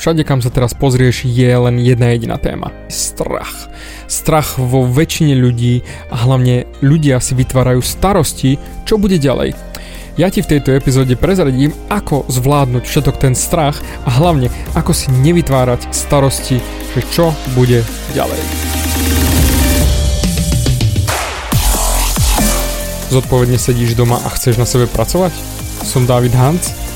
všade kam sa teraz pozrieš je len jedna jediná téma. Strach. Strach vo väčšine ľudí a hlavne ľudia si vytvárajú starosti, čo bude ďalej. Ja ti v tejto epizóde prezradím, ako zvládnuť všetok ten strach a hlavne ako si nevytvárať starosti, že čo bude ďalej. Zodpovedne sedíš doma a chceš na sebe pracovať? Som David Hans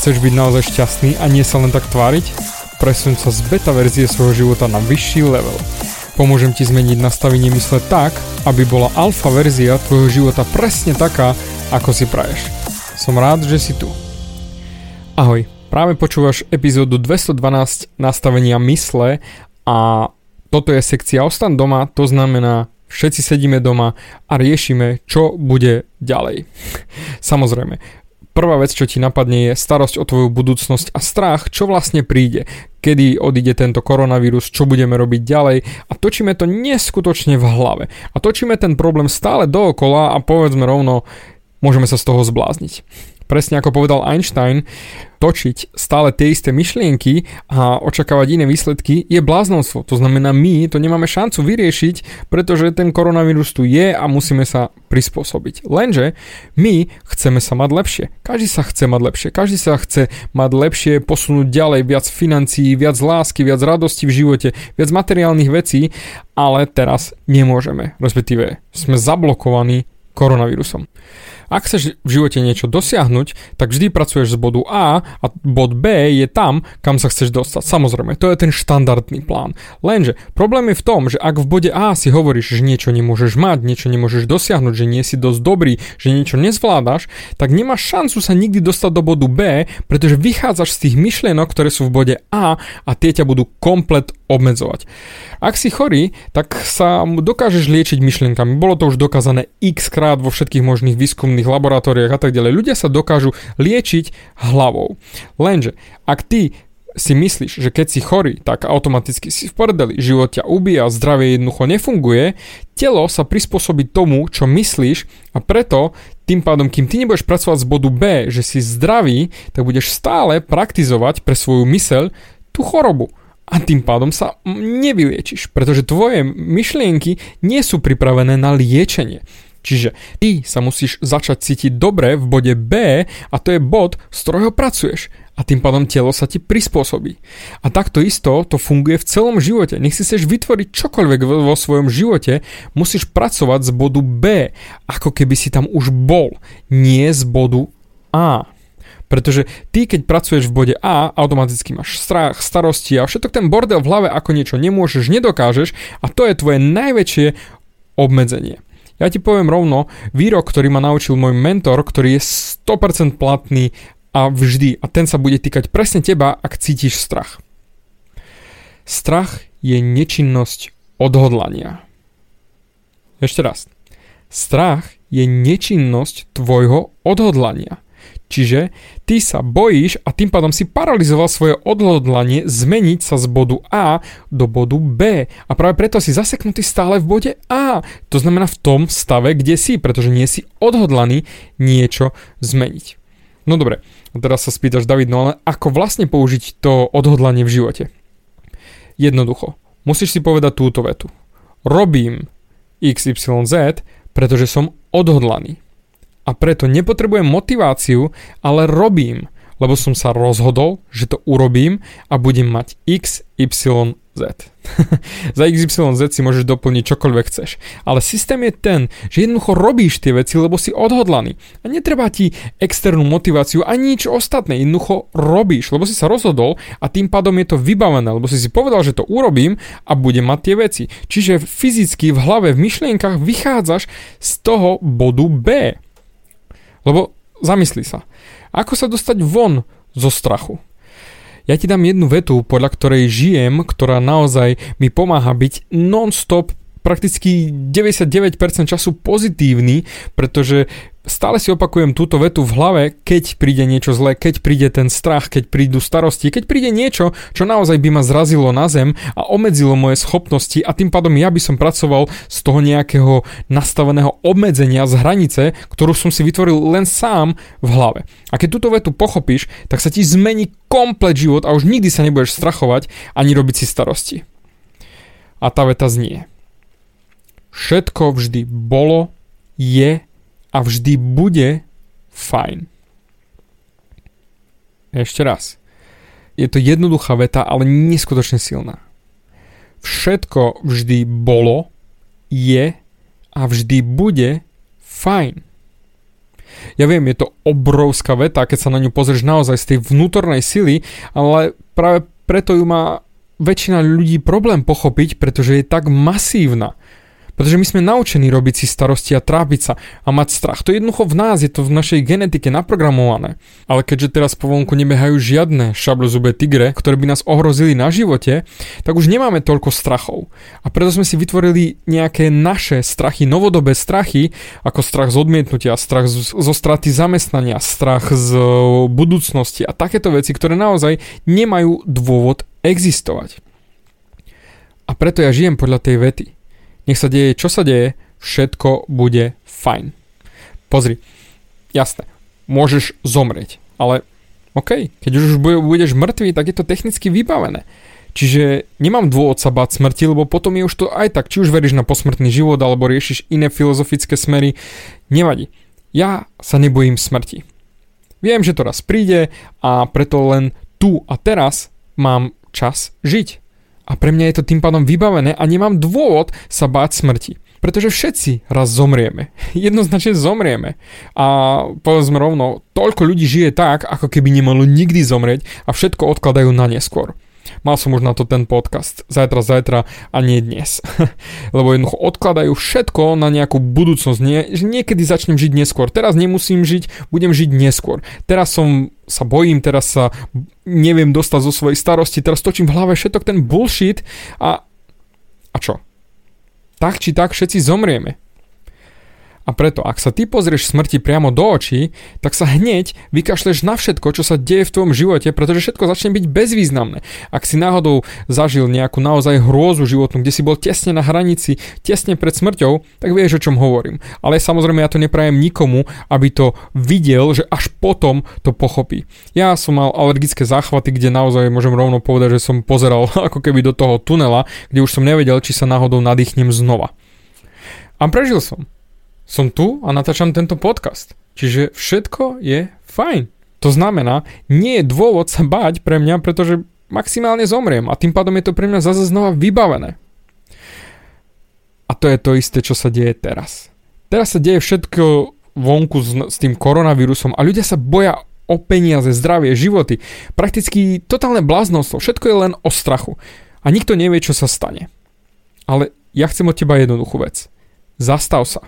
Chceš byť naozaj šťastný a nie sa len tak tváriť? Presuň sa z beta verzie svojho života na vyšší level. Pomôžem ti zmeniť nastavenie mysle tak, aby bola alfa verzia tvojho života presne taká, ako si praješ. Som rád, že si tu. Ahoj, práve počúvaš epizódu 212 nastavenia mysle a toto je sekcia Ostan doma, to znamená všetci sedíme doma a riešime, čo bude ďalej. Samozrejme, prvá vec, čo ti napadne je starosť o tvoju budúcnosť a strach, čo vlastne príde, kedy odíde tento koronavírus, čo budeme robiť ďalej a točíme to neskutočne v hlave. A točíme ten problém stále dookola a povedzme rovno, môžeme sa z toho zblázniť presne ako povedal Einstein, točiť stále tie isté myšlienky a očakávať iné výsledky je bláznostvo. To znamená, my to nemáme šancu vyriešiť, pretože ten koronavírus tu je a musíme sa prispôsobiť. Lenže my chceme sa mať lepšie. Každý sa chce mať lepšie. Každý sa chce mať lepšie, posunúť ďalej viac financií, viac lásky, viac radosti v živote, viac materiálnych vecí, ale teraz nemôžeme. Respektíve sme zablokovaní koronavírusom. Ak chceš v živote niečo dosiahnuť, tak vždy pracuješ z bodu A a bod B je tam, kam sa chceš dostať. Samozrejme, to je ten štandardný plán. Lenže problém je v tom, že ak v bode A si hovoríš, že niečo nemôžeš mať, niečo nemôžeš dosiahnuť, že nie si dosť dobrý, že niečo nezvládaš, tak nemáš šancu sa nikdy dostať do bodu B, pretože vychádzaš z tých myšlienok, ktoré sú v bode A a tie ťa budú komplet obmedzovať. Ak si chorý, tak sa dokážeš liečiť myšlienkami. Bolo to už dokázané x krát vo všetkých možných výskumných laboratóriách a tak ďalej. Ľudia sa dokážu liečiť hlavou. Lenže, ak ty si myslíš, že keď si chorý, tak automaticky si v pordeli, život ťa ubíja, zdravie jednoducho nefunguje, telo sa prispôsobí tomu, čo myslíš a preto tým pádom, kým ty nebudeš pracovať z bodu B, že si zdravý, tak budeš stále praktizovať pre svoju myseľ tú chorobu a tým pádom sa nevyliečiš, pretože tvoje myšlienky nie sú pripravené na liečenie. Čiže ty sa musíš začať cítiť dobre v bode B a to je bod, z ktorého pracuješ a tým pádom telo sa ti prispôsobí. A takto isto to funguje v celom živote. Nech si chceš vytvoriť čokoľvek vo svojom živote, musíš pracovať z bodu B, ako keby si tam už bol, nie z bodu A. Pretože ty, keď pracuješ v bode A, automaticky máš strach, starosti a všetok ten bordel v hlave, ako niečo nemôžeš, nedokážeš a to je tvoje najväčšie obmedzenie. Ja ti poviem rovno, výrok, ktorý ma naučil môj mentor, ktorý je 100% platný a vždy. A ten sa bude týkať presne teba, ak cítiš strach. Strach je nečinnosť odhodlania. Ešte raz. Strach je nečinnosť tvojho odhodlania. Čiže ty sa bojíš a tým pádom si paralizoval svoje odhodlanie zmeniť sa z bodu A do bodu B. A práve preto si zaseknutý stále v bode A. To znamená v tom stave, kde si, pretože nie si odhodlaný niečo zmeniť. No dobre, teraz sa spýtaš, David, no ale ako vlastne použiť to odhodlanie v živote? Jednoducho, musíš si povedať túto vetu. Robím XYZ, pretože som odhodlaný a preto nepotrebujem motiváciu, ale robím, lebo som sa rozhodol, že to urobím a budem mať X, Y, Z. Za X, Y, Z si môžeš doplniť čokoľvek chceš. Ale systém je ten, že jednoducho robíš tie veci, lebo si odhodlaný. A netreba ti externú motiváciu ani nič ostatné. Jednoducho robíš, lebo si sa rozhodol a tým pádom je to vybavené, lebo si si povedal, že to urobím a budem mať tie veci. Čiže fyzicky v hlave, v myšlienkach vychádzaš z toho bodu B. Lebo zamysli sa, ako sa dostať von zo strachu? Ja ti dám jednu vetu, podľa ktorej žijem, ktorá naozaj mi pomáha byť non-stop prakticky 99% času pozitívny, pretože stále si opakujem túto vetu v hlave, keď príde niečo zlé, keď príde ten strach, keď prídu starosti, keď príde niečo, čo naozaj by ma zrazilo na zem a obmedzilo moje schopnosti a tým pádom ja by som pracoval z toho nejakého nastaveného obmedzenia z hranice, ktorú som si vytvoril len sám v hlave. A keď túto vetu pochopíš, tak sa ti zmení komplet život a už nikdy sa nebudeš strachovať ani robiť si starosti. A tá veta znie. Všetko vždy bolo, je a vždy bude fajn. Ešte raz. Je to jednoduchá veta, ale neskutočne silná. Všetko vždy bolo, je a vždy bude fajn. Ja viem, je to obrovská veta, keď sa na ňu pozrieš naozaj z tej vnútornej sily, ale práve preto ju má väčšina ľudí problém pochopiť, pretože je tak masívna. Pretože my sme naučení robiť si starosti a trápiť sa a mať strach. To je jednoducho v nás, je to v našej genetike naprogramované. Ale keďže teraz po vonku nebehajú žiadne šablozubé tigre, ktoré by nás ohrozili na živote, tak už nemáme toľko strachov. A preto sme si vytvorili nejaké naše strachy, novodobé strachy, ako strach z odmietnutia, strach zo straty zamestnania, strach z budúcnosti a takéto veci, ktoré naozaj nemajú dôvod existovať. A preto ja žijem podľa tej vety. Nech sa deje, čo sa deje, všetko bude fajn. Pozri, jasné, môžeš zomrieť, ale OK, keď už budeš mŕtvý, tak je to technicky vybavené. Čiže nemám dôvod sa báť smrti, lebo potom je už to aj tak, či už veríš na posmrtný život alebo riešiš iné filozofické smery, nevadí. Ja sa nebojím smrti. Viem, že to raz príde a preto len tu a teraz mám čas žiť. A pre mňa je to tým pádom vybavené a nemám dôvod sa báť smrti. Pretože všetci raz zomrieme. Jednoznačne zomrieme. A povedzme rovno, toľko ľudí žije tak, ako keby nemalo nikdy zomrieť a všetko odkladajú na neskôr. Mal som už na to ten podcast. Zajtra, zajtra a nie dnes. Lebo jednoducho odkladajú všetko na nejakú budúcnosť. Nie, že niekedy začnem žiť neskôr. Teraz nemusím žiť, budem žiť neskôr. Teraz som sa bojím, teraz sa neviem dostať zo svojej starosti, teraz točím v hlave všetok ten bullshit a... A čo? Tak či tak všetci zomrieme. A preto, ak sa ty pozrieš smrti priamo do očí, tak sa hneď vykašleš na všetko, čo sa deje v tvojom živote, pretože všetko začne byť bezvýznamné. Ak si náhodou zažil nejakú naozaj hrôzu životnú, kde si bol tesne na hranici, tesne pred smrťou, tak vieš, o čom hovorím. Ale samozrejme ja to neprajem nikomu, aby to videl, že až potom to pochopí. Ja som mal alergické záchvaty, kde naozaj môžem rovno povedať, že som pozeral ako keby do toho tunela, kde už som nevedel, či sa náhodou nadýchnem znova. A prežil som som tu a natáčam tento podcast. Čiže všetko je fajn. To znamená, nie je dôvod sa báť pre mňa, pretože maximálne zomriem a tým pádom je to pre mňa zase znova vybavené. A to je to isté, čo sa deje teraz. Teraz sa deje všetko vonku s, s tým koronavírusom a ľudia sa boja o peniaze, zdravie, životy. Prakticky totálne bláznostvo. Všetko je len o strachu. A nikto nevie, čo sa stane. Ale ja chcem od teba jednoduchú vec. Zastav sa.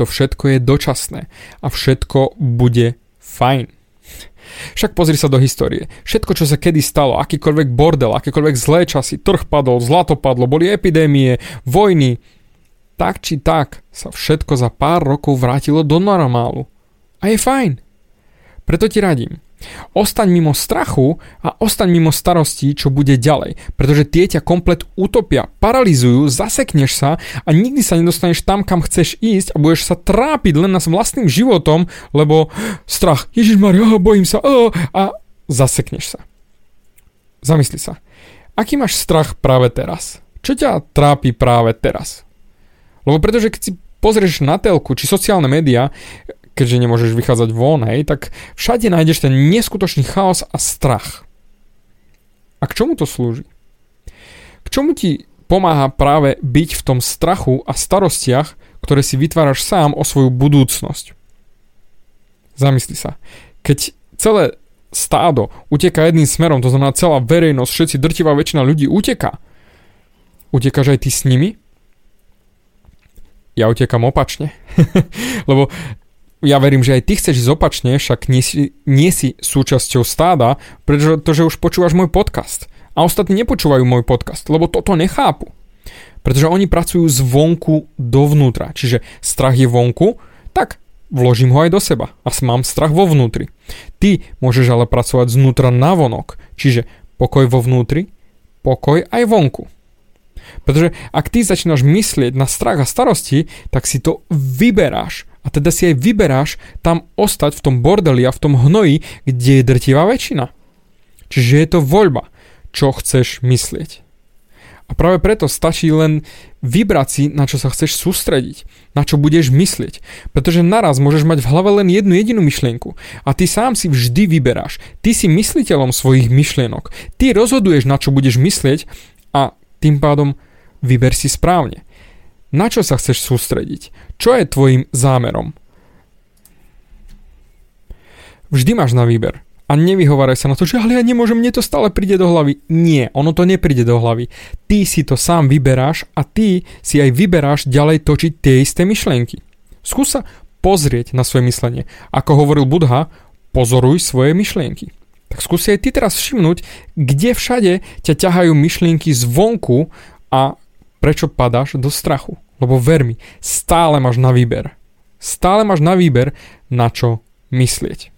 To všetko je dočasné a všetko bude fajn. Však pozri sa do histórie. Všetko, čo sa kedy stalo, akýkoľvek bordel, akékoľvek zlé časy, trh padol, zlato padlo, boli epidémie, vojny, tak či tak sa všetko za pár rokov vrátilo do normálu. A je fajn. Preto ti radím. Ostaň mimo strachu a ostaň mimo starostí, čo bude ďalej, pretože tie ťa komplet utopia, paralizujú, zasekneš sa a nikdy sa nedostaneš tam, kam chceš ísť a budeš sa trápiť len s vlastným životom, lebo strach, Ježiš Maria, bojím sa, oh, a zasekneš sa. Zamysli sa. Aký máš strach práve teraz? Čo ťa trápi práve teraz? Lebo pretože keď si pozrieš na telku či sociálne médiá, keďže nemôžeš vychádzať von, hej, tak všade nájdeš ten neskutočný chaos a strach. A k čomu to slúži? K čomu ti pomáha práve byť v tom strachu a starostiach, ktoré si vytváraš sám o svoju budúcnosť? Zamysli sa. Keď celé stádo uteká jedným smerom, to znamená celá verejnosť, všetci, drtivá väčšina ľudí uteká. Utekáš aj ty s nimi? Ja utekam opačne. Lebo ja verím, že aj ty chceš ísť opačne, však nie si, nie si súčasťou stáda, pretože už počúvaš môj podcast. A ostatní nepočúvajú môj podcast, lebo toto nechápu. Pretože oni pracujú zvonku dovnútra. Čiže strach je vonku, tak vložím ho aj do seba a mám strach vo vnútri. Ty môžeš ale pracovať znútra na vonok, čiže pokoj vo vnútri, pokoj aj vonku. Pretože ak ty začínaš myslieť na strach a starosti, tak si to vyberáš. A teda si aj vyberáš tam ostať v tom bordeli a v tom hnoji, kde je drtivá väčšina. Čiže je to voľba, čo chceš myslieť. A práve preto stačí len vybrať si, na čo sa chceš sústrediť, na čo budeš myslieť. Pretože naraz môžeš mať v hlave len jednu jedinú myšlienku a ty sám si vždy vyberáš. Ty si mysliteľom svojich myšlienok. Ty rozhoduješ, na čo budeš myslieť a tým pádom vyber si správne. Na čo sa chceš sústrediť? Čo je tvojim zámerom? Vždy máš na výber. A nevyhováraj sa na to, že ale ja nemôžem, mne to stále príde do hlavy. Nie, ono to nepríde do hlavy. Ty si to sám vyberáš a ty si aj vyberáš ďalej točiť tie isté myšlienky. Skús sa pozrieť na svoje myslenie. Ako hovoril Budha, pozoruj svoje myšlienky. Tak skúsi aj ty teraz všimnúť, kde všade ťa ťahajú myšlienky zvonku a prečo padáš do strachu. Lebo ver mi, stále máš na výber. Stále máš na výber, na čo myslieť.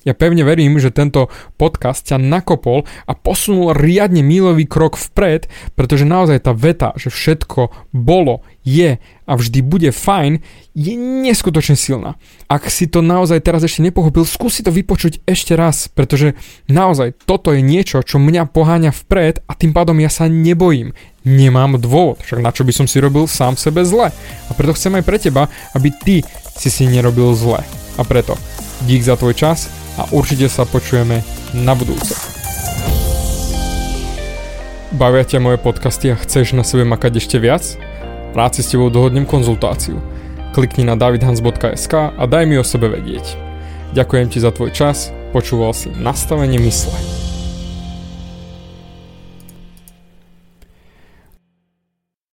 Ja pevne verím, že tento podcast ťa nakopol a posunul riadne mílový krok vpred, pretože naozaj tá veta, že všetko bolo, je a vždy bude fajn, je neskutočne silná. Ak si to naozaj teraz ešte nepochopil, skúsi to vypočuť ešte raz, pretože naozaj toto je niečo, čo mňa poháňa vpred a tým pádom ja sa nebojím. Nemám dôvod, však na čo by som si robil sám sebe zle. A preto chcem aj pre teba, aby ty si si nerobil zle. A preto dík za tvoj čas, a určite sa počujeme na budúce. Bavia ťa moje podcasty a chceš na sebe makať ešte viac? Rád si s tebou dohodnem konzultáciu. Klikni na davidhans.sk a daj mi o sebe vedieť. Ďakujem ti za tvoj čas, počúval si nastavenie mysle.